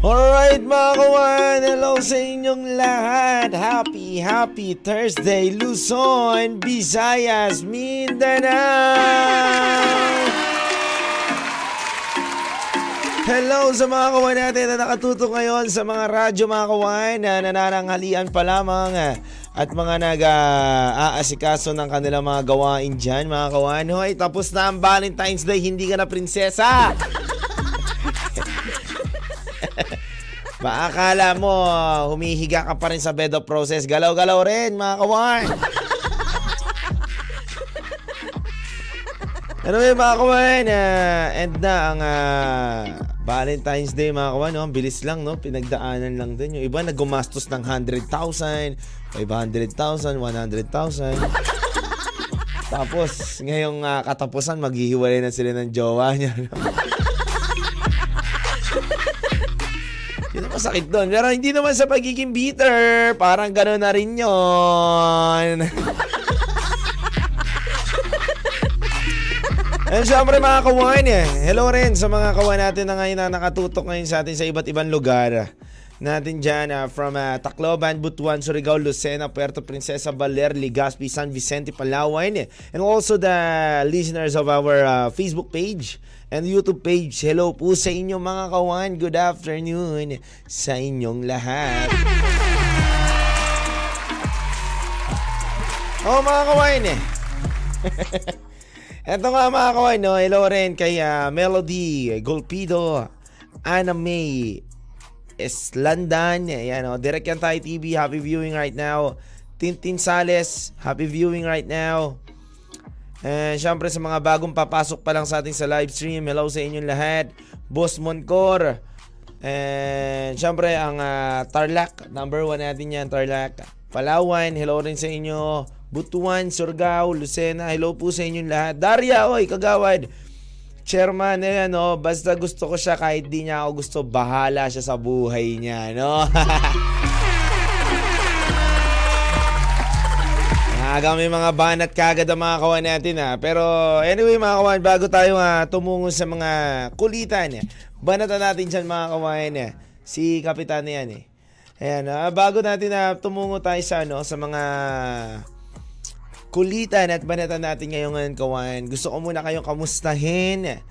Alright mga kawan, hello sa inyong lahat. Happy, happy Thursday, Luzon, Visayas, Mindanao. Hello sa mga kawan natin na nakatutok ngayon sa mga radyo mga kawan na nanananghalian pa lamang at mga nag-aasikaso ng kanilang mga gawain dyan mga kawan. Hoy, tapos na ang Valentine's Day, hindi ka na prinsesa. Maakala mo, humihiga ka pa rin sa bed of process. Galaw-galaw rin, mga kawan. ano ba mga kawan? Uh, end na ang uh, Valentine's Day mga kawan. No? Bilis lang, no? Pinagdaanan lang din. Yung iba naggumastos ng 100,000, 500,000, 100,000. Tapos, ngayong uh, katapusan, maghihiwalay na sila ng jowa niya. No? masakit doon. Pero hindi naman sa pagiging bitter. Parang gano'n na rin yun. And syempre mga kawan eh. Hello rin sa mga kawan natin na ngayon na nakatutok ngayon sa atin sa iba't ibang lugar natin dyan uh, from uh, Tacloban, Butuan, Surigao, Lucena, Puerto Princesa, Baler, Legazpi, San Vicente, Palawan and also the listeners of our uh, Facebook page and YouTube page. Hello po sa inyo mga kawan. Good afternoon sa inyong lahat. Oh mga kawan eh. Ito nga mga kawan, no? hello rin kay uh, Melody Golpido, Anna May Eslandan, ayan o, oh, Direct Yan Tayo TV, happy viewing right now. Tintin Sales, happy viewing right now. And syempre sa mga bagong papasok pa lang sa ating sa live stream, hello sa inyong lahat. Boss Moncor. And syempre ang uh, Tarlac, number one natin yan, Tarlac. Palawan, hello rin sa inyo. Butuan, Surigao, Lucena, hello po sa inyong lahat. Daria, oy, kagawad. Chairman, eh, ano, basta gusto ko siya kahit di niya ako gusto, bahala siya sa buhay niya, no? Aga may mga banat kagad ang mga kawan natin ha. Pero anyway mga kawan, bago tayo uh, tumungo sa mga kulitan, banatan natin dyan mga kawan. Eh. Si Kapitan na yan eh. Ayan, uh, bago natin na uh, tumungo tayo sa, ano, sa mga kulitan at banatan natin ngayon ngayon kawan. Gusto ko muna kayong kamustahin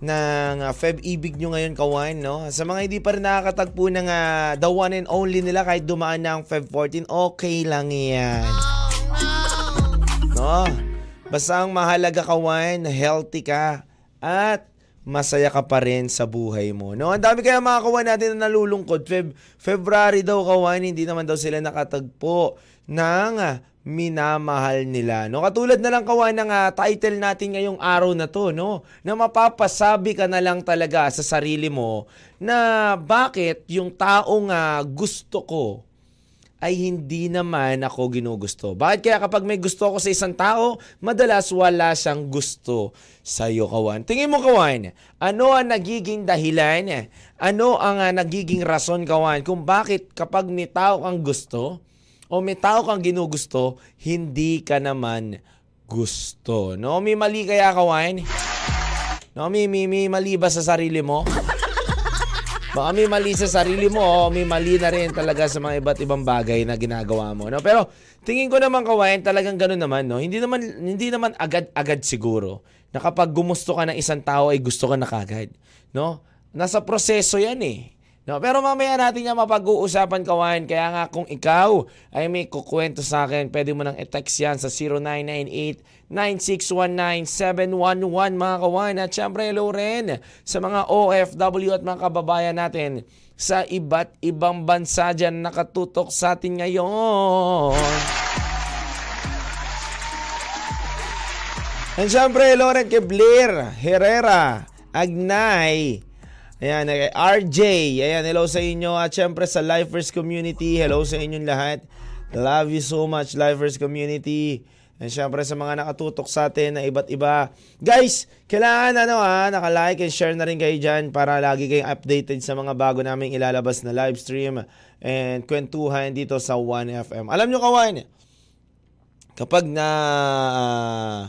ng uh, Feb Ibig nyo ngayon kawan, no? Sa mga hindi pa rin nakakatagpo ng uh, the one and only nila kahit dumaan na ang Feb 14, okay lang yan. No? Basta ang mahalaga kawan, healthy ka at masaya ka pa rin sa buhay mo. No, ang dami kaya mga kawan natin na nalulungkot. Feb February daw kawan, hindi naman daw sila nakatagpo ng minamahal nila. No, katulad na lang kawan ng uh, title natin ngayong araw na to, no, na mapapasabi ka na lang talaga sa sarili mo na bakit yung taong uh, gusto ko ay hindi naman ako ginugusto. Bakit kaya kapag may gusto ako sa isang tao, madalas wala siyang gusto sa iyo, kawan? Tingin mo, kawan, ano ang nagiging dahilan? Ano ang uh, nagiging rason, kawan, kung bakit kapag may tao kang gusto o may tao kang ginugusto, hindi ka naman gusto. No, may mali kaya, kawan? No, may, may, may mali ba sa sarili mo? Baka may mali sa sarili mo o may mali na rin talaga sa mga iba't ibang bagay na ginagawa mo. No? Pero tingin ko naman kawain talagang ganoon naman. No? Hindi naman, hindi naman agad-agad siguro na kapag gumusto ka ng isang tao ay gusto ka na kagad. No? Nasa proseso yan eh. No, pero mamaya natin yan mapag-uusapan kawan. Kaya nga kung ikaw ay may kukwento sa akin, pwede mo nang i-text yan sa 0998-9619-711 mga kawan. At syempre hello rin sa mga OFW at mga kababayan natin sa iba't ibang bansa dyan nakatutok sa atin ngayon. And syempre, Loren kay Blair Herrera, Agnay, Ayan, eh, RJ, ayan, hello sa inyo. At syempre sa Lifers Community, hello sa inyong lahat. Love you so much, Lifers Community. And syempre sa mga nakatutok sa atin na iba't iba. Guys, kailangan ano ha, naka-like and share na rin kayo dyan para lagi kayong updated sa mga bago naming ilalabas na live stream and kwentuhan dito sa 1FM. Alam nyo kawan, kapag na uh,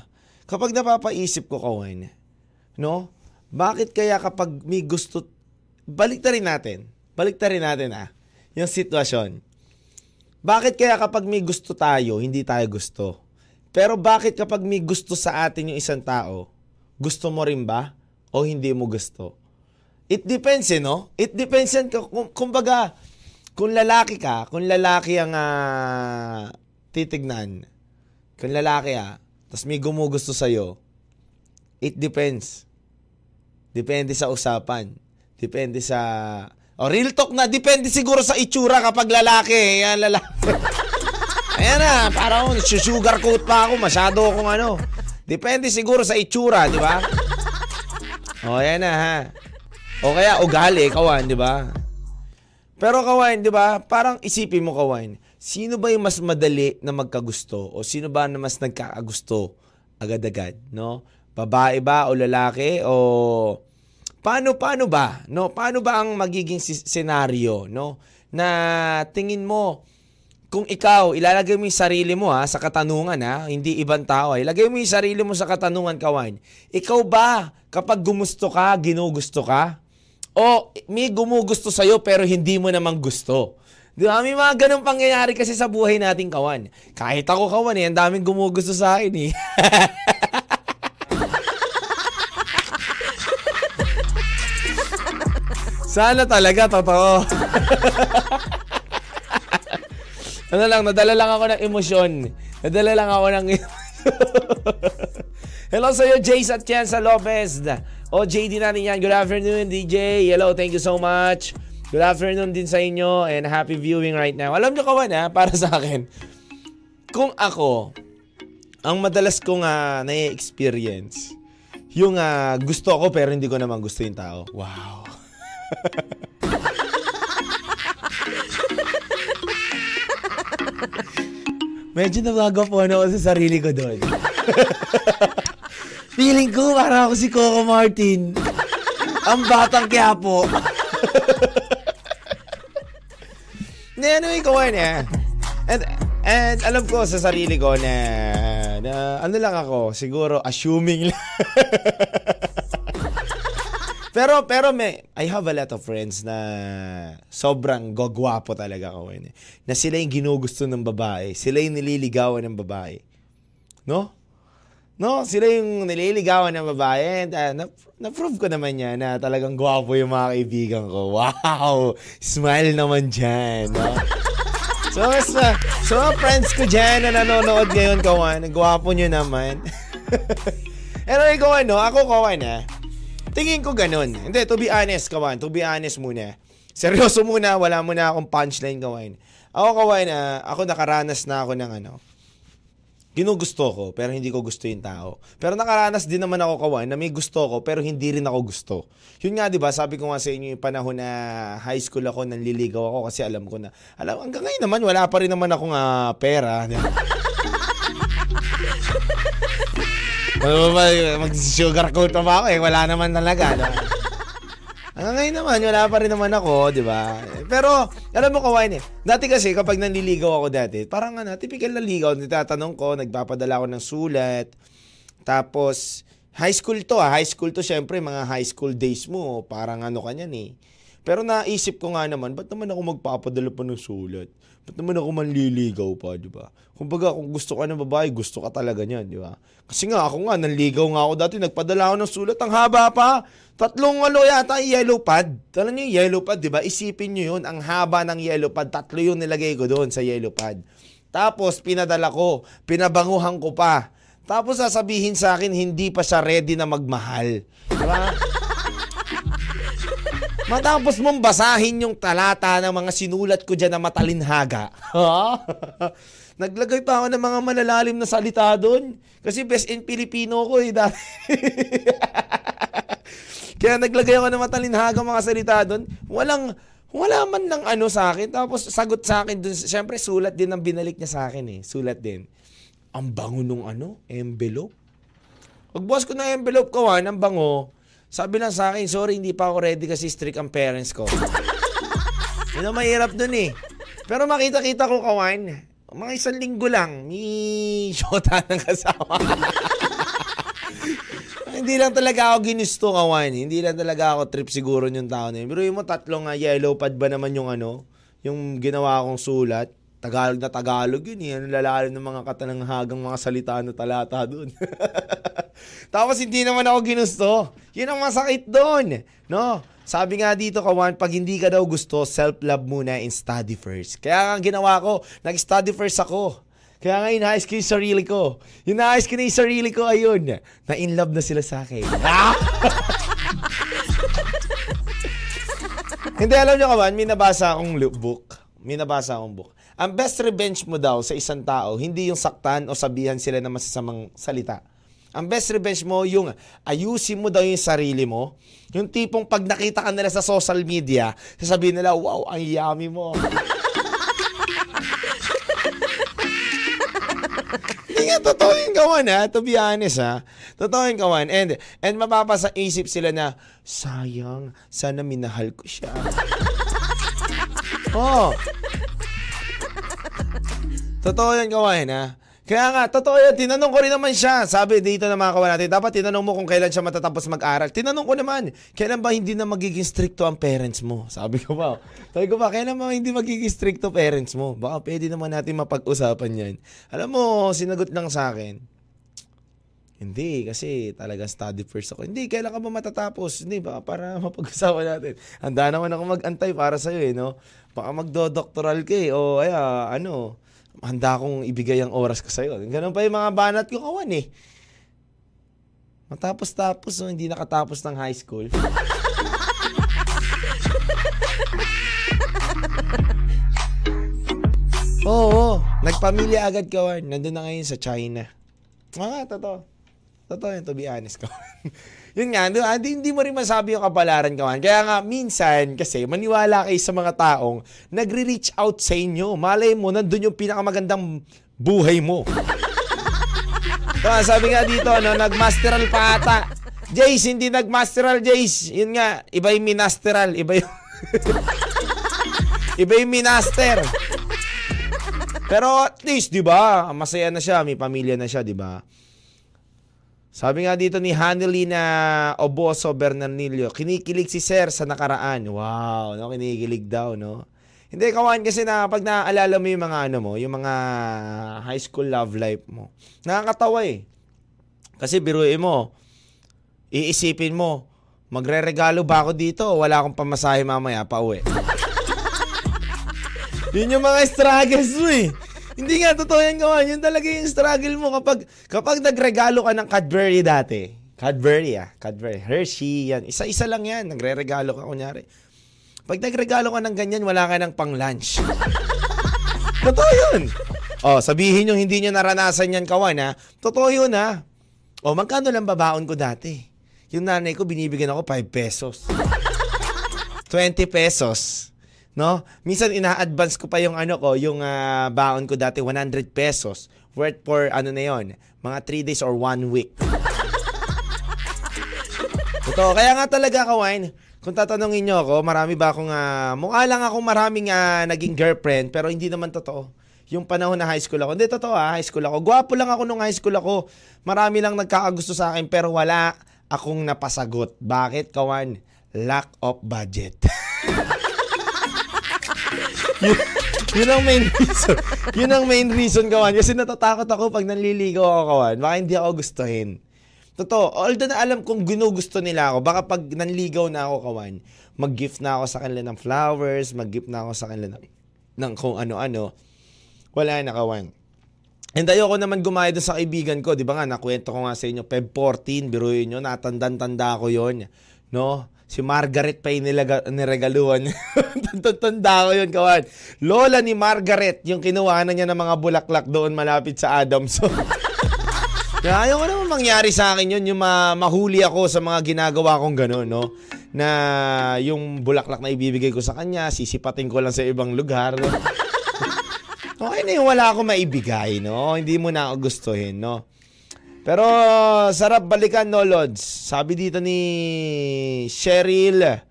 kapag napapaisip ko kawan, no? Bakit kaya kapag may gusto balik rin natin. Balik rin natin ah. Yung sitwasyon. Bakit kaya kapag may gusto tayo, hindi tayo gusto? Pero bakit kapag may gusto sa atin yung isang tao, gusto mo rin ba o hindi mo gusto? It depends eh, no? It depends yan. Kung, kumbaga, kung lalaki ka, kung lalaki ang uh, titignan, kung lalaki ah, tapos may gumugusto sa'yo, it depends. Depende sa usapan. Depende sa... O, oh, real talk na, depende siguro sa itsura kapag lalaki. Yan, lalaki. Ayan na, parang sugar coat pa ako. Masyado akong ano. Depende siguro sa itsura, di ba? O, oh, ayan na ha. O kaya ugali, kawan, di ba? Pero kawan, di ba? Parang isipin mo kawan, sino ba yung mas madali na magkagusto? O sino ba na mas nagkakagusto agad-agad, no? Babae ba o lalaki o paano paano ba, no? Paano ba ang magiging senaryo, no? Na tingin mo kung ikaw, ilalagay mo yung sarili mo ha, sa katanungan ha, hindi ibang tao. Ilagay mo yung sarili mo sa katanungan, kawan. Ikaw ba, kapag gumusto ka, ginugusto ka? O may gumugusto sa'yo pero hindi mo namang gusto? Di ba? May mga ganun pangyayari kasi sa buhay natin, kawan. Kahit ako, kawan, eh, ang daming gumugusto sa akin eh. Sana talaga, totoo. Ano lang, nadala lang ako ng emosyon. Nadala lang ako ng Hello sa iyo, Jace at Chansa Lopez. O, JD natin yan. Good afternoon, DJ. Hello, thank you so much. Good afternoon din sa inyo and happy viewing right now. Alam nyo kawan ha, para sa akin, kung ako, ang madalas kong uh, na-experience, yung uh, gusto ko pero hindi ko naman gusto yung tao. Wow. Medyo nagagapuan ako sa sarili ko doon. Feeling ko para ako si Coco Martin. Ang batang Quiapo. na ano kawan eh. And, and alam ko sa sarili ko na, na ano lang ako, siguro assuming lang. Pero, pero may, I have a lot of friends na sobrang gagwapo talaga ko. Eh. Na sila yung ginugusto ng babae. Sila yung nililigawan ng babae. No? No, sila yung nililigawan ng babae. And, uh, na- na-prove ko naman yan na talagang gwapo yung mga kaibigan ko. Wow! Smile naman dyan. No? So, sa, so, friends ko dyan na nanonood ngayon, kawan, gwapo nyo naman. anyway, kawan, no? Ako, kawan, ha? Tingin ko ganun. Hindi, to be honest, kawan. To be honest muna. Seryoso muna, wala muna akong punchline, kawan. Ako, kawan, uh, ako nakaranas na ako ng ano. Ginugusto ko, pero hindi ko gusto yung tao. Pero nakaranas din naman ako, kawan, na may gusto ko, pero hindi rin ako gusto. Yun nga, di ba, sabi ko nga sa inyo yung panahon na high school ako, nanliligaw ako kasi alam ko na, alam, hanggang ngayon naman, wala pa rin naman akong uh, pera. mag-sugar coat pa ba ako eh? Wala naman talaga. No? Hanggang ngayon naman, wala pa rin naman ako, di ba? Pero, alam mo kawain eh, dati kasi kapag nanliligaw ako dati, parang ano, typical na ligaw, nitatanong ko, nagpapadala ako ng sulat, tapos, high school to ah, high school to syempre, mga high school days mo, parang ano kanyan eh. Pero naisip ko nga naman, ba't naman ako magpapadala pa ng sulat? Ba't naman ako manliligaw pa, di ba? Kumbaga, kung gusto ka ng babae, gusto ka talaga niyan, di ba? Kasi nga, ako nga, nanligaw nga ako dati, nagpadala ako ng sulat, ang haba pa. Tatlong ano yata, yellow pad. Alam niyo yellow pad, di ba? Isipin niyo yun, ang haba ng yellow pad, tatlo yung nilagay ko doon sa yellow pad. Tapos, pinadala ko, pinabanguhan ko pa. Tapos sasabihin sa akin, hindi pa siya ready na magmahal. Diba? Matapos mong basahin yung talata ng mga sinulat ko dyan na matalinhaga. Naglagay pa ako ng mga malalalim na salita doon. Kasi best in Filipino ko eh. Kaya naglagay ako ng matalinhaga mga salita doon. Walang, wala man lang ano sa akin. Tapos sagot sa akin doon. Siyempre sulat din ang binalik niya sa akin eh. Sulat din. Ang bango nung ano, envelope. Pagbukas ko ng envelope, kawan, ang bango. Sabi lang sa akin, sorry, hindi pa ako ready kasi strict ang parents ko. Yun ang mahirap dun eh. Pero makita-kita ko, kawan, mga isang linggo lang, ni shota ng kasama. hindi lang talaga ako ginusto, kawan. Hindi lang talaga ako trip siguro yung tao na yun. Pero yung mo tatlong uh, yellow pad ba naman yung ano, yung ginawa kong sulat. Tagalog na Tagalog yun eh. Ano lalalim ng mga katananghagang mga salita na talata doon. Tapos hindi naman ako ginusto. Yun ang masakit doon. No? Sabi nga dito, kawan, pag hindi ka daw gusto, self-love muna and study first. Kaya nga ginawa ko, nag-study first ako. Kaya nga inayos ko yung sarili ko. Inayos ko na yung sarili ko, ayun. Na-in love na sila sa akin. Hindi, alam nyo kaman, may nabasa akong book. May nabasa akong book. Ang best revenge mo daw sa isang tao, hindi yung saktan o sabihan sila ng masasamang salita ang best revenge mo, yung ayusin mo daw yung sarili mo. Yung tipong pag nakita ka nila sa social media, sasabihin nila, wow, ang yummy mo. Hindi nga, totoo yung gawan ha. To be honest ha. Totoo yung gawan. And, and mapapasa isip sila na, sayang, sana minahal ko siya. oh. Totoo yung gawan ha. Kaya nga, totoo yan. Tinanong ko rin naman siya. Sabi dito na mga kawan natin, dapat tinanong mo kung kailan siya matatapos mag-aral. Tinanong ko naman, kailan ba hindi na magiging stricto ang parents mo? Sabi ko ba? Sabi ko ba, kailan ba hindi magiging stricto parents mo? Baka pwede naman natin mapag-usapan yan. Alam mo, sinagot lang sa akin, hindi, kasi talaga study first ako. Hindi, kailan ka ba matatapos? Hindi, baka para mapag-usapan natin. Handa naman ako mag-antay para sa'yo eh, no? Baka magdo-doctoral ka eh, o ay, ano, handa akong ibigay ang oras ko sa'yo. Ganun pa yung mga banat ko kawan eh. Matapos-tapos, so, hindi nakatapos ng high school. Oo, oh, nagpamilya agad kawan. Nandun na ngayon sa China. Mga, totoo. Totoo yun, to be honest ko. yun nga, hindi, hindi mo rin masabi yung kapalaran kawan. Kaya nga, minsan, kasi maniwala kayo sa mga taong nagre-reach out sa inyo. Malay mo, nandun yung pinakamagandang buhay mo. so, sabi nga dito, no, nagmasteral pa ata. Jace, hindi nagmasteral, Jace. Yun nga, iba yung minasteral. Iba yung... iba yung minaster. Pero at least, di ba, masaya na siya, may pamilya na siya, di ba? Sabi nga dito ni Hanelina Oboso Bernarnillo, kinikilig si Sir sa nakaraan. Wow, no, kinikilig daw, no? Hindi, kawan, kasi na pag naaalala mo yung mga ano mo, yung mga high school love life mo, nakakatawa eh. Kasi biruin mo, iisipin mo, magre-regalo ba ako dito wala akong pamasahe mamaya pa uwi? Yun yung mga struggles mo eh. Hindi nga, totoo yan gawan. Yun talaga yung struggle mo kapag, kapag nagregalo ka ng Cadbury dati. Cadbury ah. Cadbury. Hershey yan. Isa-isa lang yan. Nagre-regalo ka kunyari. Pag nagregalo ka ng ganyan, wala ka ng pang-lunch. totoo yun. Oh, sabihin nyo hindi nyo naranasan yan kawan ha. Totoo yun ha. Oh, magkano lang babaon ko dati? Yung nanay ko, binibigyan ako 5 pesos. 20 pesos. No? Minsan ina-advance ko pa yung ano ko, yung uh, baon ko dati 100 pesos worth for ano na yon, mga 3 days or 1 week. Ito, kaya nga talaga kawain, kung tatanungin nyo ako, marami ba akong, uh, mukha lang akong maraming uh, naging girlfriend, pero hindi naman totoo. Yung panahon na high school ako. Hindi, totoo ha, high school ako. Gwapo lang ako nung high school ako. Marami lang nagkakagusto sa akin, pero wala akong napasagot. Bakit, kawan? Lack of budget. yun, ang main reason. Yun ang main reason, kawan. Kasi natatakot ako pag nanliligaw ako, kawan. Baka hindi ako gustuhin. Totoo, although na alam kong ginugusto nila ako, baka pag nanligaw na ako, kawan, mag-gift na ako sa kanila ng flowers, mag-gift na ako sa kanila ng, ng kung ano-ano. Wala na, kawan. And ayoko naman gumaya doon sa kaibigan ko. Di ba nga, nakwento ko nga sa inyo, Feb 14, biruin nyo, natandan-tanda ko yon No? Si Margaret pa yung nilaga, niregaluhan. Tanda ko yun, kawan. Lola ni Margaret, yung kinuha na niya ng mga bulaklak doon malapit sa Adamson. Kaya ayaw ko naman mangyari sa akin yun, yung ma- mahuli ako sa mga ginagawa kong gano'n, no? Na yung bulaklak na ibibigay ko sa kanya, sisipatin ko lang sa ibang lugar. No? Okay na yung wala ako maibigay, no? Hindi mo na ako gustuhin, no? Pero sarap balikan, no, Lods? Sabi dito ni Cheryl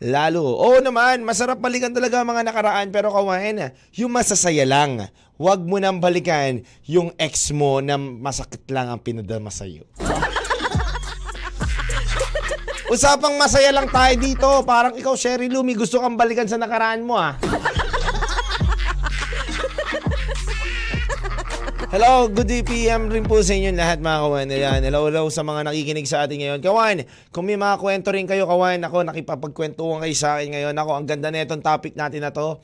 Lalo. Oo naman, masarap balikan talaga mga nakaraan pero kawain, yung masasaya lang. Huwag mo nang balikan yung ex mo na masakit lang ang pinadama sa'yo. Usapang masaya lang tayo dito. Parang ikaw, Sherry Lumi, gusto kang balikan sa nakaraan mo ah. Hello, good PM rin po sa inyo lahat mga kawan. Ayan, hello, hello sa mga nakikinig sa atin ngayon. Kawan, kung may mga kwento rin kayo, kawan, ako nakipapagkwentuhan kayo sa akin ngayon. Ako, ang ganda na itong topic natin na to.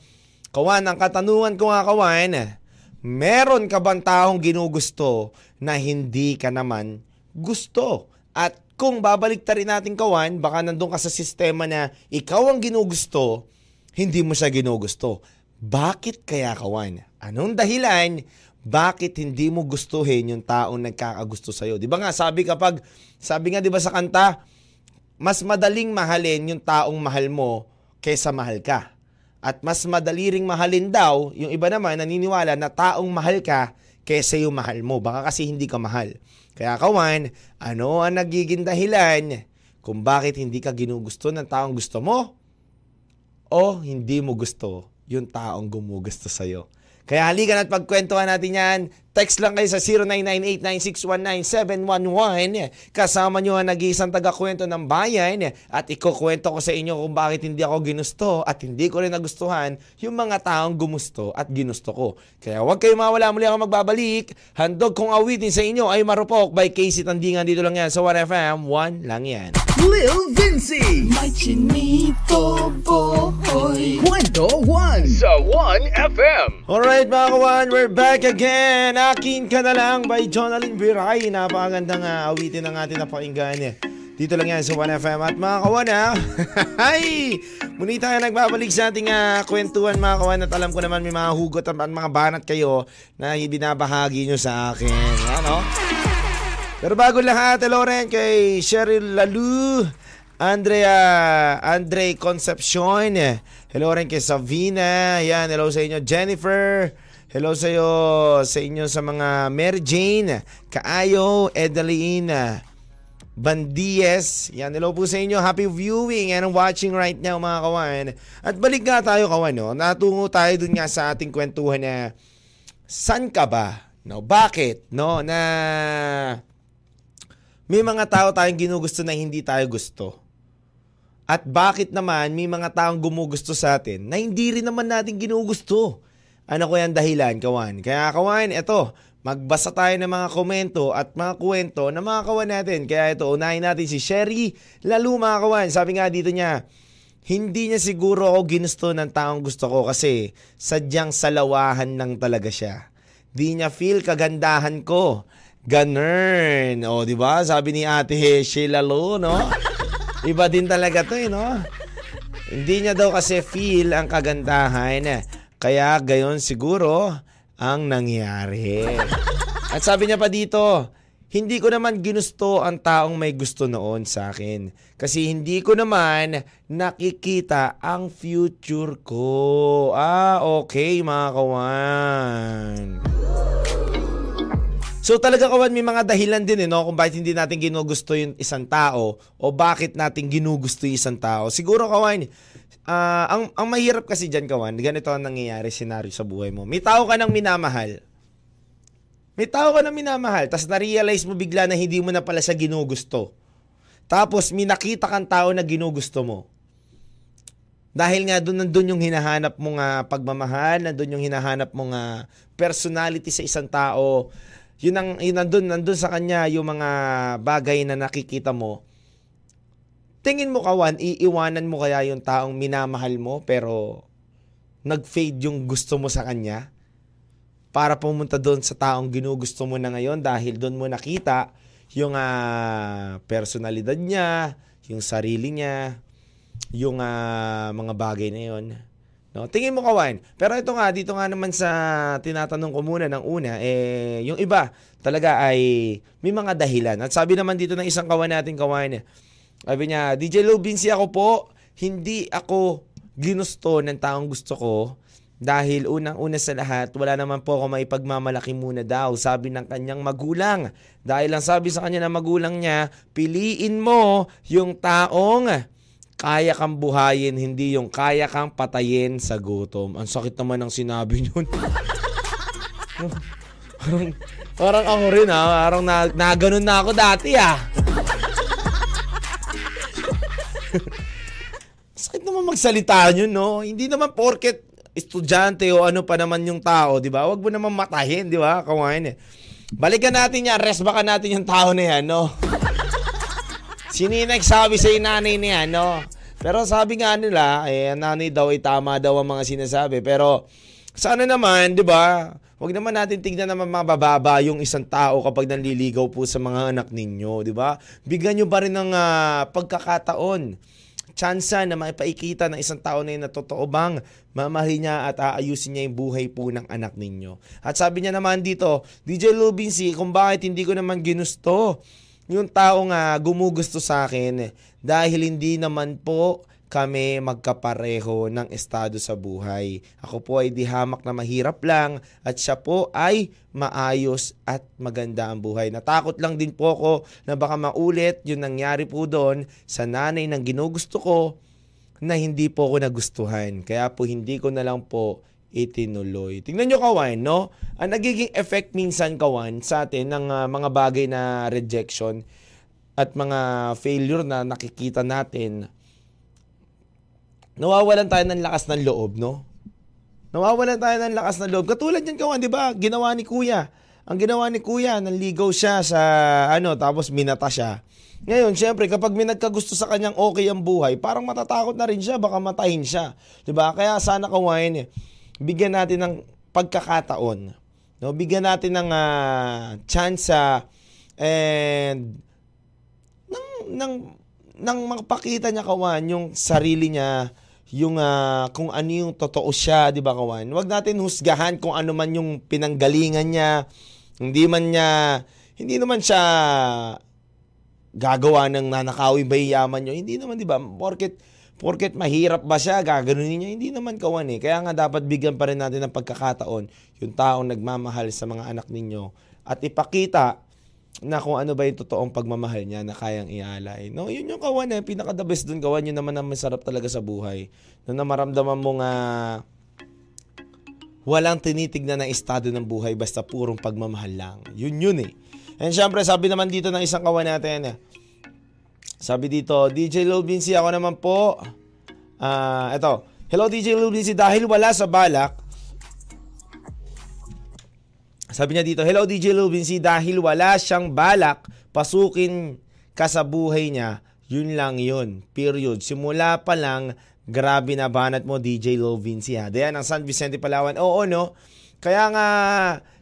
Kawan, ang katanungan ko nga, kawan, meron ka bang taong ginugusto na hindi ka naman gusto? At kung babalik rin natin, kawan, baka nandun ka sa sistema na ikaw ang ginugusto, hindi mo siya ginugusto. Bakit kaya, kawan? Anong dahilan? Bakit hindi mo gustuhin yung taong nagkakagusto sa'yo? Di ba nga, sabi kapag, sabi nga di ba sa kanta, mas madaling mahalin yung taong mahal mo kaysa mahal ka. At mas madali ring mahalin daw, yung iba naman naniniwala na taong mahal ka kaysa yung mahal mo. Baka kasi hindi ka mahal. Kaya kawan, ano ang nagiging dahilan kung bakit hindi ka ginugusto ng taong gusto mo? O hindi mo gusto yung taong gumugusto sa'yo? Kaya halika at pagkwentuhan natin yan. Text lang kayo sa 0998-9619711. Kasama nyo ang nag-iisang taga-kwento ng bayan at ikukwento ko sa inyo kung bakit hindi ako ginusto at hindi ko rin nagustuhan yung mga taong gumusto at ginusto ko. Kaya huwag kayo mawala muli ako magbabalik. Handog kong awitin sa inyo ay Marupok by Casey Tandingan. Dito lang yan sa 1FM. 1 lang yan. Lil Vinci May chinito boy Kwento 1 sa 1FM Alright mga kawan, we're back again. Akin ka na lang by Jonalyn Viray. Napakagandang uh, awitin ng ating napakinggan. Eh. Dito lang yan sa 1FM. At mga kawan ha, ay, muli tayo nagbabalik sa ating uh, kwentuhan mga kawan. At alam ko naman may mga hugot at mga banat kayo na binabahagi nyo sa akin. Ano? Pero bago lahat, hello rin kay Cheryl Lalu. Andrea, Andre Concepcion. Hello rin kay Savina. Yan, hello sa inyo. Jennifer. Hello sa iyo, sa inyo sa mga Mary Jane, Kaayo, Edeline, Bandies. Yan, hello po sa inyo. Happy viewing and watching right now mga kawan. At balik nga tayo kawan, no? Natungo tayo dun nga sa ating kwentuhan na san ka ba? No, bakit? No, na may mga tao tayong ginugusto na hindi tayo gusto. At bakit naman may mga taong gumugusto sa atin na hindi rin naman natin ginugusto? Ano ko yan dahilan, kawan? Kaya kawan, eto, magbasa tayo ng mga komento at mga kwento ng mga kawan natin. Kaya ito, unahin natin si Sherry Lalo mga kawan. Sabi nga dito niya, hindi niya siguro ako ginusto ng taong gusto ko kasi sadyang salawahan lang talaga siya. Di niya feel kagandahan ko. Ganern. O, di ba? Sabi ni Ate Sheila Lo, no? Iba din talaga to, eh, no? Hindi niya daw kasi feel ang kagandahan. Kaya gayon siguro ang nangyari. At sabi niya pa dito, hindi ko naman ginusto ang taong may gusto noon sa akin. Kasi hindi ko naman nakikita ang future ko. Ah, okay mga kawan. So talaga kawan may mga dahilan din eh, no? kung bakit hindi natin ginugusto yung isang tao o bakit natin ginugusto yung isang tao. Siguro kawan, uh, ang, ang mahirap kasi dyan kawan, ganito ang nangyayari senaryo sa buhay mo. May tao ka nang minamahal. May tao ka nang minamahal, tapos na-realize mo bigla na hindi mo na pala siya ginugusto. Tapos may nakita kang tao na ginugusto mo. Dahil nga doon nandun yung hinahanap mong uh, pagmamahal, nandun yung hinahanap mong uh, personality sa isang tao, yun ang yun nandun, nandun sa kanya yung mga bagay na nakikita mo. Tingin mo kawan, iiwanan mo kaya yung taong minamahal mo pero nag-fade yung gusto mo sa kanya para pumunta doon sa taong ginugusto mo na ngayon dahil doon mo nakita yung uh, personalidad niya, yung sarili niya, yung uh, mga bagay na yon. No, tingin mo kawan. Pero ito nga dito nga naman sa tinatanong ko muna ng una eh yung iba talaga ay may mga dahilan. At sabi naman dito ng isang kawan natin kawan. Sabi niya, DJ Low Vinci ako po, hindi ako ginusto ng taong gusto ko Dahil unang-una sa lahat, wala naman po ako may pagmamalaki muna daw, sabi ng kanyang magulang. Dahil lang sabi sa kanya ng magulang niya, piliin mo yung taong kaya kang buhayin, hindi yung kaya kang patayin sa gutom. Ang sakit naman ng sinabi yun. parang, parang ako rin ha, parang na, na ganun na ako dati ah. sakit naman magsalita nyo, no? Hindi naman porket estudyante o ano pa naman yung tao, di ba? Huwag mo naman matahin, di ba? Kawain eh. Balikan natin yan, rest baka natin yung tao na yan, no? Sino yung nagsabi sa nanay niya, no? Pero sabi nga nila, eh, nanay daw ay tama daw ang mga sinasabi. Pero sana naman, di ba? Huwag naman natin tignan naman mabababa yung isang tao kapag nanliligaw po sa mga anak ninyo, di ba? Bigyan nyo pa rin ng uh, pagkakataon tsansa na maipaikita ng isang tao na yun na totoo bang mamahalin niya at aayusin niya yung buhay po ng anak ninyo. At sabi niya naman dito, DJ Lubinsi, kung bakit hindi ko naman ginusto yung tao nga gumugusto sa akin dahil hindi naman po kami magkapareho ng estado sa buhay. Ako po ay di hamak na mahirap lang at siya po ay maayos at maganda ang buhay. Natakot lang din po ako na baka maulit yung nangyari po doon sa nanay ng ginugusto ko na hindi po ako nagustuhan. Kaya po hindi ko na lang po itinuloy. Tingnan nyo kawan, no? Ang nagiging effect minsan kawan sa atin ng uh, mga bagay na rejection at mga failure na nakikita natin nawawalan tayo ng lakas ng loob, no? Nawawalan tayo ng lakas ng loob. Katulad yan, kawan, di ba? Ginawa ni kuya. Ang ginawa ni kuya, nanligaw siya sa ano, tapos minata siya. Ngayon, syempre, kapag may nagkagusto sa kanyang okay ang buhay, parang matatakot na rin siya, baka matahin siya. 'Di ba? Kaya sana kawain, eh, bigyan natin ng pagkakataon. No? Bigyan natin ng uh, chance uh, and ng, ng, ng magpakita niya kawan yung sarili niya yung uh, kung ano yung totoo siya, 'di ba kawan? Huwag natin husgahan kung ano man yung pinanggalingan niya. Hindi man niya hindi naman siya gagawa ng nanakawin ba yaman niyo. Hindi naman 'di ba? Porket porket mahirap ba siya, gaganunin niya, hindi naman kawan eh. Kaya nga dapat bigyan pa rin natin ng pagkakataon yung taong nagmamahal sa mga anak ninyo at ipakita na kung ano ba yung totoong pagmamahal niya na kayang ialay. No, yun yung kawan eh, pinaka the best dun kawan, yun naman ang masarap talaga sa buhay. Na namaramdaman mo nga walang tinitignan na estado ng buhay basta purong pagmamahal lang. Yun yun eh. And syempre sabi naman dito ng isang kawan natin, eh, sabi dito, DJ Lil Vinci, ako naman po. Ah, uh, ito. Hello DJ Lil Vinci, dahil wala sa balak, sabi niya dito, Hello DJ Lubinsi, dahil wala siyang balak pasukin ka sa buhay niya, yun lang yun. Period. Simula pa lang, grabe na banat mo DJ Lubinsi ha. Dayan ang San Vicente Palawan. Oo no, kaya nga,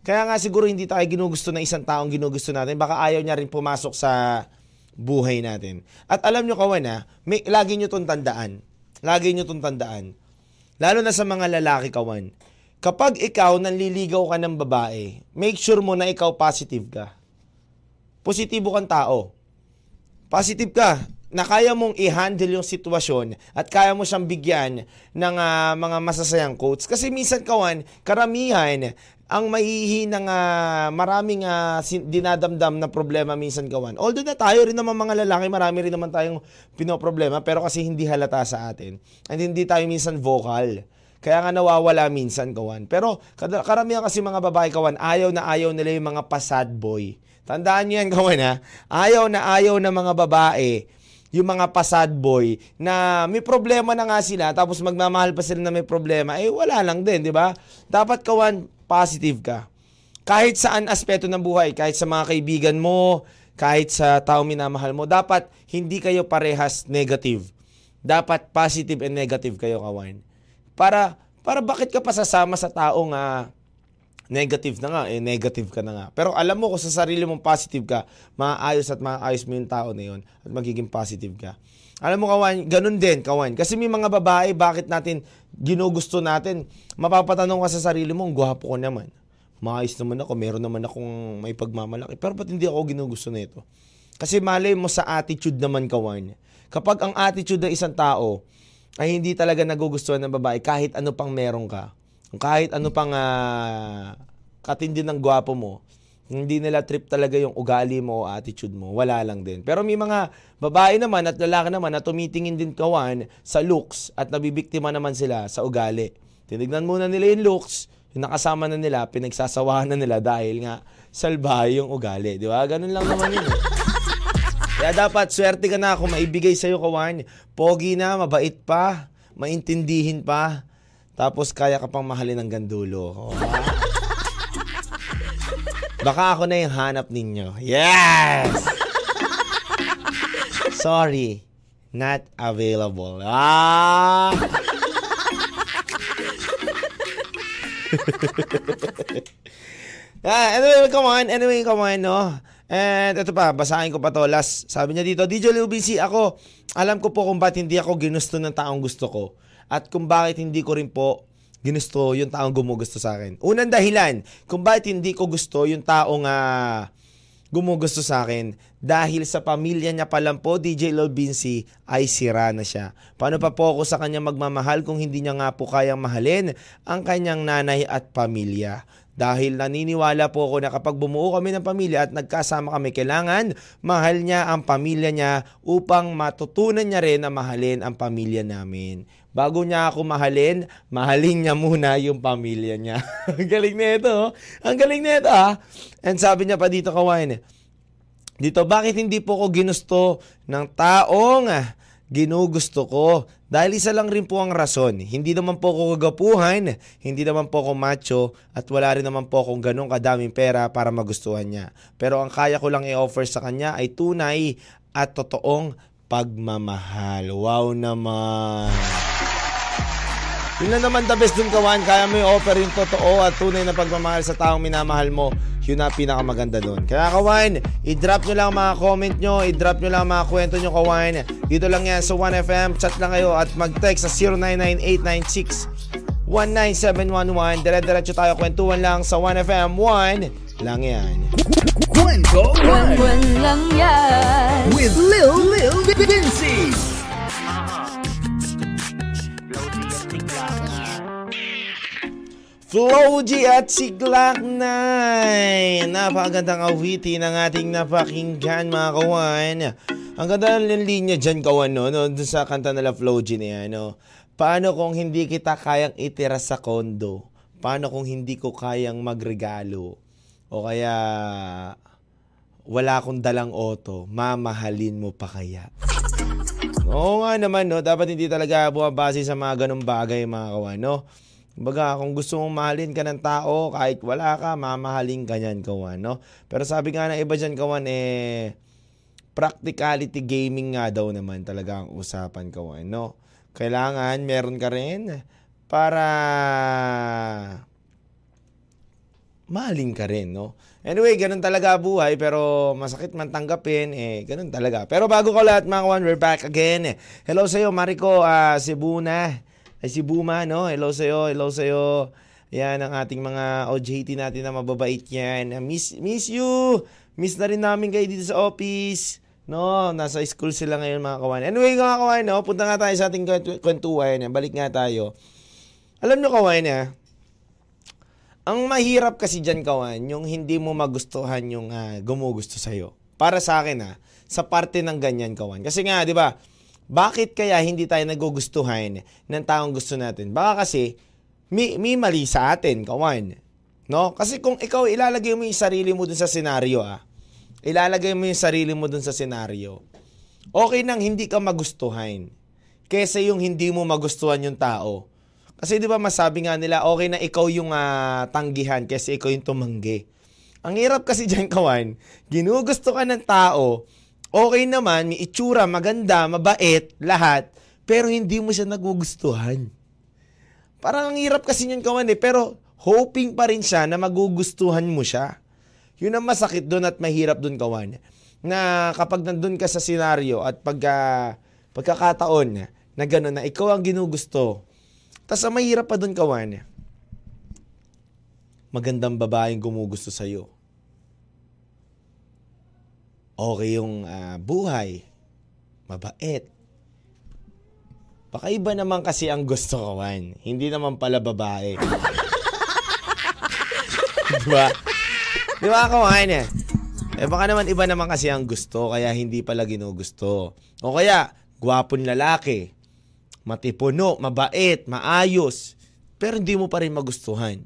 kaya nga siguro hindi tayo ginugusto na isang taong ginugusto natin. Baka ayaw niya rin pumasok sa buhay natin. At alam nyo kawan ha, may, lagi nyo tong tandaan. Lagi nyo tong tandaan. Lalo na sa mga lalaki kawan Kapag ikaw nanliligaw ka ng babae, make sure mo na ikaw positive ka. Positibo kang tao. Positive ka na kaya mong i-handle yung sitwasyon at kaya mo siyang bigyan ng uh, mga masasayang quotes. Kasi minsan kawan, karamihan, ang mahihinang uh, maraming uh, dinadamdam na problema minsan kawan. Although na tayo rin naman mga lalaki, marami rin naman tayong pinoproblema, pero kasi hindi halata sa atin. And hindi tayo minsan vocal. Kaya nga nawawala minsan, kawan. Pero karamihan kasi mga babae, kawan, ayaw na ayaw nila yung mga pasad boy. Tandaan niyo yan, kawan, ha? Ayaw na ayaw na mga babae yung mga pasad boy na may problema na nga sila tapos magmamahal pa sila na may problema, eh wala lang din, di ba? Dapat kawan, positive ka. Kahit saan aspeto ng buhay, kahit sa mga kaibigan mo, kahit sa tao minamahal mo, dapat hindi kayo parehas negative. Dapat positive and negative kayo, kawan. Para, para bakit ka pa sasama sa taong uh, negative na nga, eh negative ka na nga. Pero alam mo kung sa sarili mong positive ka, maayos at maayos mo yung tao na yun at magiging positive ka. Alam mo kawan, ganun din kawan. Kasi may mga babae, bakit natin ginugusto natin? Mapapatanong ka sa sarili mo, gwapo ko naman. Maayos naman ako, meron naman akong may pagmamalaki. Pero ba't hindi ako ginugusto nito? Kasi malay mo sa attitude naman kawan. Kapag ang attitude ng isang tao ay hindi talaga nagugustuhan ng babae kahit ano pang meron ka, Kahit ano pang uh, katindi ng gwapo mo, hindi nila trip talaga yung ugali mo o attitude mo. Wala lang din. Pero may mga babae naman at lalaki naman na tumitingin din kawan sa looks at nabibiktima naman sila sa ugali. Tinignan muna nila yung looks, yung nakasama na nila, pinagsasawahan na nila dahil nga salbahe yung ugali. Di ba? Ganun lang naman yun. Eh. Kaya dapat swerte ka na kung maibigay sa'yo kawan. Pogi na, mabait pa, maintindihin pa, tapos kaya ka pang mahalin ng gandulo. Oh, Baka ako na yung hanap ninyo. Yes! Sorry, not available. Ah! ah, anyway, come on. Anyway, come on, no? And ito pa, basahin ko pa to. Last, sabi niya dito, DJ Lil BC, ako, alam ko po kung ba't hindi ako ginusto ng taong gusto ko. At kung bakit hindi ko rin po ginusto yung taong gumugusto sa akin. Unang dahilan kung bakit hindi ko gusto yung taong uh, gumugusto sa akin dahil sa pamilya niya pa lang po, DJ Lil ay sira na siya. Paano pa po ako sa kanya magmamahal kung hindi niya nga po kayang mahalin ang kanyang nanay at pamilya? Dahil naniniwala po ako na kapag bumuo kami ng pamilya at nagkasama kami, kailangan mahal niya ang pamilya niya upang matutunan niya rin na mahalin ang pamilya namin. Bago niya ako mahalin, mahalin niya muna yung pamilya niya. Ang galing na ito. Oh. Ang galing na ito ah. And sabi niya pa dito, kawain, dito, bakit hindi po ko ginusto ng taong ginugusto ko? Dahil isa lang rin po ang rason. Hindi naman po ako kagapuhan, hindi naman po ako macho, at wala rin naman po akong ganong kadaming pera para magustuhan niya. Pero ang kaya ko lang i-offer sa kanya ay tunay at totoong pagmamahal. Wow naman! Yun na naman the best dun kawan. Kaya mo i-offer yung totoo at tunay na pagmamahal sa taong minamahal mo. Yun na pinakamaganda dun. Kaya kawan, i-drop nyo lang mga comment nyo, i-drop nyo lang mga kwento nyo kawan. Dito lang yan sa 1FM. Chat lang kayo at mag-text sa 099896 19711. Dire-diretso tayo kwentuhan lang sa 1FM 1 lang yan. Kwento 1 lang yan. With Lil Lil Vinci. Flow G at si Glock 9. Napakagandang awiti ng ating napakinggan mga kawan. Ang ganda ng linya dyan kawan no, no dun sa kanta nila Flow G na yan. No? Paano kung hindi kita kayang itira sa kondo? Paano kung hindi ko kayang magregalo? O kaya wala akong dalang auto, mamahalin mo pa kaya? Oo nga naman, no? Dapat hindi talaga bumabase sa mga ganong bagay, mga kawan, no? Baga, kung gusto mong mahalin ka ng tao, kahit wala ka, mamahalin ka niyan, kawan, no? Pero sabi nga ng iba dyan, kawan, eh, practicality gaming nga daw naman talaga ang usapan, kawan, no? Kailangan meron ka rin para mahalin ka rin, no? Anyway, ganun talaga buhay, pero masakit man tanggapin, eh, ganun talaga. Pero bago ko lahat, mga kawan, we're back again. Hello sa'yo, Mariko uh, Sibuna ay si Buma, no? Hello sa'yo, hello sa'yo. Yan ang ating mga OJT natin na mababait yan. Miss, miss you! Miss na rin namin kayo dito sa office. No, nasa school sila ngayon mga kawan. Anyway, mga kawan, no, punta nga tayo sa ating kwentuhan. Balik nga tayo. Alam nyo kawan, ha? Ang mahirap kasi dyan kawan, yung hindi mo magustuhan yung uh, gumugusto sa'yo. Para sa akin ha, sa parte ng ganyan kawan. Kasi nga, di ba, bakit kaya hindi tayo nagugustuhan ng taong gusto natin? Baka kasi may, may mali sa atin, kawan. No? Kasi kung ikaw ilalagay mo yung sarili mo dun sa senaryo, ah, ilalagay mo yung sarili mo dun sa senaryo, okay nang hindi ka magustuhan kesa yung hindi mo magustuhan yung tao. Kasi di ba masabi nga nila, okay na ikaw yung uh, tanggihan kesa ikaw yung tumanggi. Ang hirap kasi dyan, kawan, ginugusto ka ng tao, okay naman, may itsura, maganda, mabait, lahat, pero hindi mo siya nagugustuhan. Parang ang hirap kasi yun kawan eh, pero hoping pa rin siya na magugustuhan mo siya. Yun ang masakit doon at mahirap doon kawan. Na kapag nandun ka sa senaryo at pag, uh, pagkakataon na gano'n na ikaw ang ginugusto, tas ang mahirap pa doon kawan, magandang babaeng gumugusto sa'yo okay yung uh, buhay, mabait. Baka iba naman kasi ang gusto ko, man. Hindi naman pala babae. Di ba? Di ba, kawan eh? Eh baka naman iba naman kasi ang gusto, kaya hindi pala ginugusto. O kaya, gwapon lalaki, matipuno, mabait, maayos, pero hindi mo pa rin magustuhan.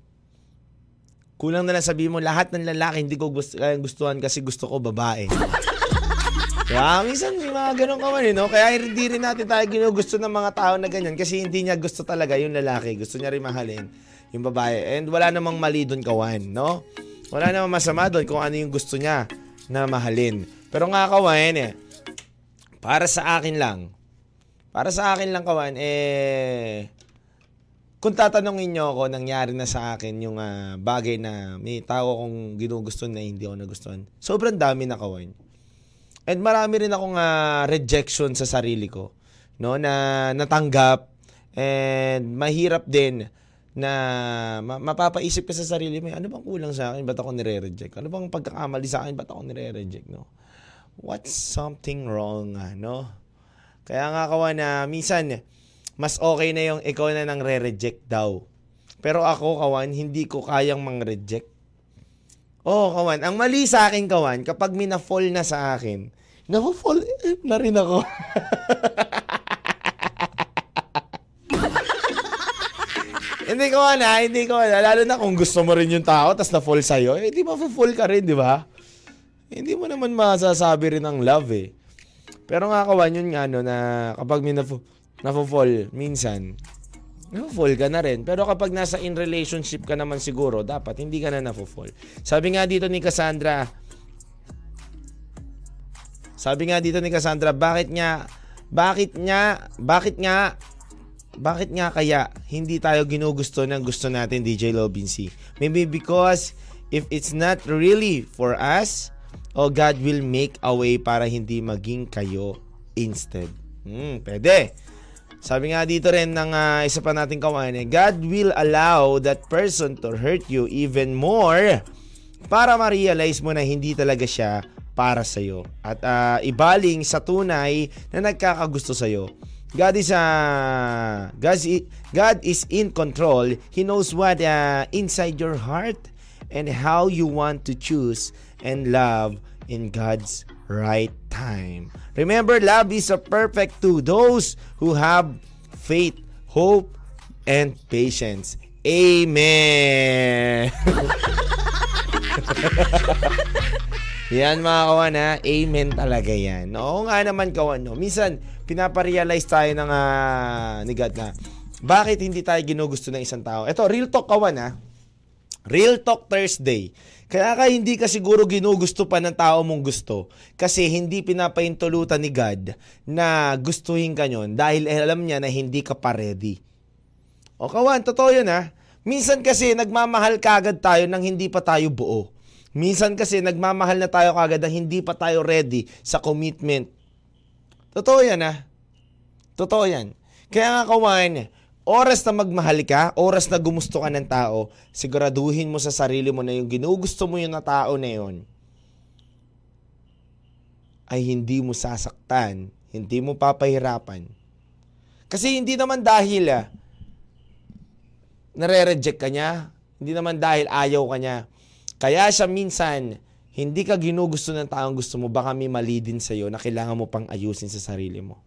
Kulang na lang sabihin mo, lahat ng lalaki hindi ko gusto, kayang gustuhan kasi gusto ko babae. Kaya minsan may mga ganun ka man, eh, no? Kaya hindi rin natin tayo ginugusto ng mga tao na ganyan kasi hindi niya gusto talaga yung lalaki. Gusto niya rin mahalin yung babae. And wala namang mali doon kawan, no? Wala namang masama doon kung ano yung gusto niya na mahalin. Pero nga kawan, eh, para sa akin lang, para sa akin lang kawan, eh, kung tatanungin nyo ako, nangyari na sa akin yung ah, bagay na may tao akong ginugusto na hindi ako nagustuhan. Sobrang dami na kawan. And marami rin akong ah, rejection sa sarili ko, no, na natanggap and mahirap din na ma- mapapaisip ka sa sarili mo, ano bang kulang sa akin? Ba't ako nire-reject? Ano bang pagkakamali sa akin? Ba't ako nire-reject? No? What's something wrong? ah, No? Kaya nga kawan na minsan, mas okay na yung ikaw na nang re-reject daw. Pero ako, kawan, hindi ko kayang mang-reject. Oo, kawan. Ang mali sa akin, kawan, kapag may na-fall na sa akin, na-fall na rin ako. hindi ko na, hindi ko na. Lalo na kung gusto mo rin yung tao, tas na-fall sa'yo, eh, di ma-fall ka rin, di ba? Hindi mo naman masasabi rin ang love eh. Pero nga kawan, yun nga no, na kapag may na fall minsan, na-fall ka na rin. Pero kapag nasa in relationship ka naman siguro, dapat hindi ka na na-fall. Sabi nga dito ni Cassandra, sabi nga dito ni Cassandra, bakit nga, bakit nga, bakit nga, bakit nga kaya hindi tayo ginugusto ng gusto natin DJ Lobin C? Maybe because if it's not really for us, oh God will make a way para hindi maging kayo instead. Hmm, pwede. Sabi nga dito rin ng ah, isa pa nating kawan, eh, God will allow that person to hurt you even more para ma-realize mo na hindi talaga siya para sa'yo. At ah, ibaling sa tunay na nagkakagusto sa'yo. God is uh, God, is, God is in control. He knows what uh, inside your heart and how you want to choose and love in God's right time. Remember, love is a perfect to those who have faith, hope, and patience. Amen. yan mga kawan ha. Amen talaga yan. Oo nga naman kawan. No? Minsan, pinaparealize tayo ng ah, ni God na bakit hindi tayo ginugusto ng isang tao. Ito, real talk kawan ha. Real Talk Thursday. Kaya ka hindi ka siguro ginugusto pa ng tao mong gusto kasi hindi pinapahintulutan ni God na gustuhin ka nyon dahil alam niya na hindi ka pa ready. O kawan, totoo yun ha. Minsan kasi nagmamahal kagad tayo nang hindi pa tayo buo. Minsan kasi nagmamahal na tayo kagad nang hindi pa tayo ready sa commitment. Totoo yan ha. Totoo yan. Kaya nga kawan, oras na magmahal ka, oras na gumusto ka ng tao, siguraduhin mo sa sarili mo na yung ginugusto mo yung na tao na yun ay hindi mo sasaktan, hindi mo papahirapan. Kasi hindi naman dahil ah, nare-reject ka niya, hindi naman dahil ayaw ka niya. Kaya siya minsan, hindi ka ginugusto ng taong gusto mo, baka may mali din sa'yo na kailangan mo pang ayusin sa sarili mo.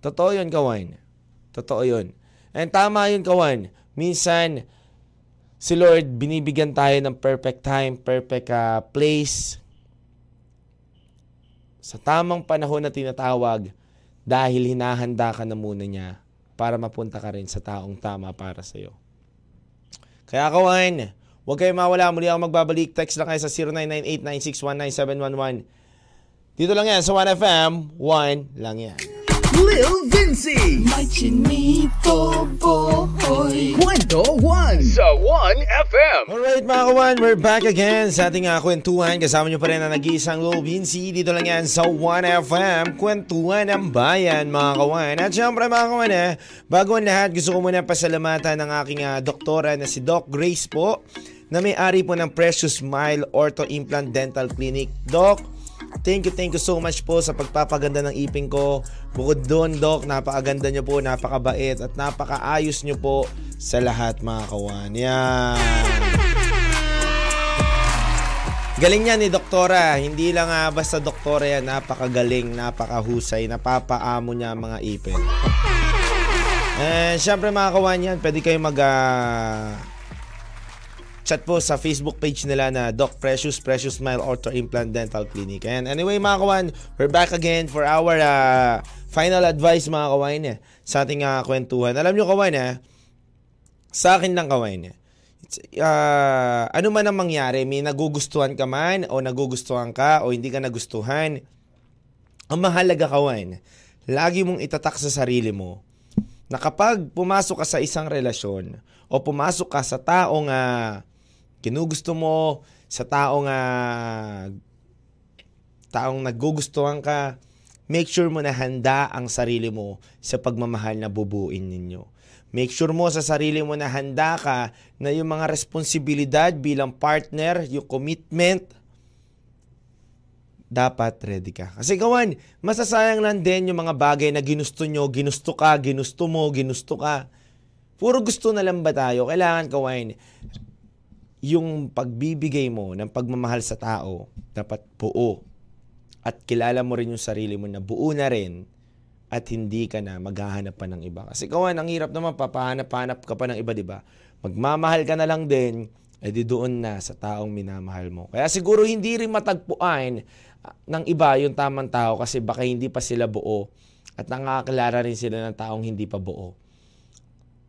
Totoo yun, kawan. Totoo yun. And tama yun, kawan. Minsan, si Lord, binibigyan tayo ng perfect time, perfect uh, place. Sa tamang panahon na tinatawag, dahil hinahanda ka na muna niya para mapunta ka rin sa taong tama para sa'yo. Kaya kawan, huwag kayo mawala. Muli ako magbabalik. Text lang kayo sa 0998-9619711. Dito lang yan sa 1FM. 1 lang yan. Lil Vinci. May chinito boy. Kwento 1 sa 1FM. Alright mga kawan, we're back again sa ating uh, kwentuhan. Kasama nyo pa rin na nag-iisang Lil Vinci. Dito lang yan sa 1FM, kwentuhan ng bayan mga kawan. At syempre mga kawan eh, bago ang lahat, gusto ko muna pasalamatan ng aking uh, doktora na si Doc Grace po na may-ari po ng Precious Smile Ortho Implant Dental Clinic. Doc, Thank you, thank you so much po sa pagpapaganda ng ipin ko. Bukod doon, Doc, napakaganda nyo po, napakabait at napakaayos nyo po sa lahat mga kawan. Yan. Galing yan ni Doktora. Hindi lang ah, basta Doktora yan. Napakagaling, napakahusay, napapaamo niya ang mga ipin. And syempre mga kawan yan, pwede kayo mag ah, chat po sa Facebook page nila na Doc Precious Precious Smile Ortho Implant Dental Clinic. And anyway mga kawan, we're back again for our ah, final advice mga kawan eh, sa ating ah, kwentuhan. Alam nyo kawan eh, sa akin lang kawan eh, ah, ano man ang mangyari, may nagugustuhan ka man o nagugustuhan ka o hindi ka nagustuhan, ang mahalaga kawan, lagi mong itatak sa sarili mo na kapag pumasok ka sa isang relasyon o pumasok ka sa taong uh, kinugusto mo, sa taong uh, taong nagugustuhan ka, make sure mo na handa ang sarili mo sa pagmamahal na bubuin ninyo. Make sure mo sa sarili mo na handa ka na yung mga responsibilidad bilang partner, yung commitment, dapat ready ka. Kasi kawan, masasayang lang din yung mga bagay na ginusto nyo, ginusto ka, ginusto mo, ginusto ka. Puro gusto na lang ba tayo? Kailangan kawan, yung pagbibigay mo ng pagmamahal sa tao, dapat buo. At kilala mo rin yung sarili mo na buo na rin at hindi ka na maghahanap pa ng iba. Kasi kawan, ang hirap naman, papahanap-hanap ka pa ng iba, di ba? Magmamahal ka na lang din, edi doon na sa taong minamahal mo. Kaya siguro hindi rin matagpuan ng iba yung tamang tao kasi baka hindi pa sila buo at nakakilala rin sila ng taong hindi pa buo.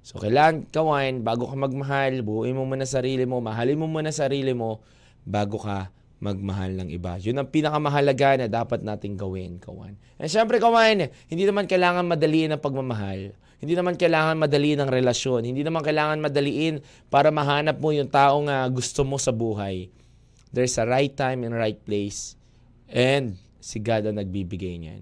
So, kailangan kawain, bago ka magmahal, buuin mo muna sarili mo, mahalin mo muna sarili mo bago ka magmahal ng iba. Yun ang pinakamahalaga na dapat nating gawin, kawan. And syempre, kawan, hindi naman kailangan madaliin ang pagmamahal. Hindi naman kailangan madaliin ang relasyon. Hindi naman kailangan madaliin para mahanap mo yung taong uh, gusto mo sa buhay. There's a right time and right place And si God ang nagbibigay niyan.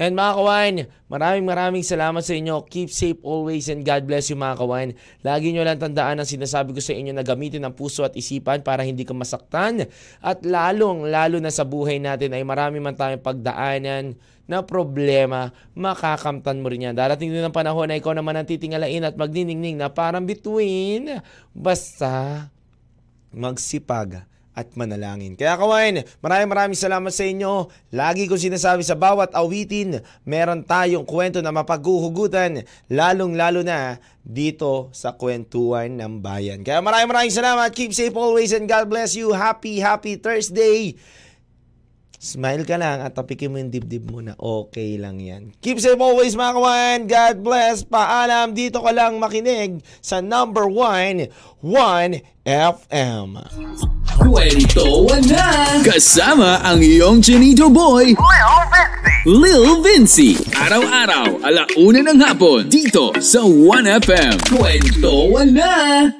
And mga kawan, maraming maraming salamat sa inyo. Keep safe always and God bless you mga kawan. Lagi nyo lang tandaan ang sinasabi ko sa inyo na gamitin ang puso at isipan para hindi ka masaktan. At lalong, lalo na sa buhay natin ay marami man tayong pagdaanan na problema, makakamtan mo rin yan. Darating din ang panahon na ikaw naman ang titingalain at magdiningning na parang between. Basta magsipag at manalangin. Kaya kawain, maraming maraming salamat sa inyo. Lagi kong sinasabi sa bawat awitin, meron tayong kwento na mapaghuhugutan, lalong-lalo na dito sa kwentuhan ng bayan. Kaya maraming maraming salamat. Keep safe always and God bless you. Happy, happy Thursday. Smile ka lang at tapikin mo yung dibdib mo na okay lang yan. Keep safe always mga kawan. God bless. Paalam. Dito ka lang makinig sa number 1, 1 FM. Kwento na! Kasama ang iyong Chinito Boy, Lil Vinci. Araw-araw, alauna ng hapon, dito sa 1FM. Kwento na!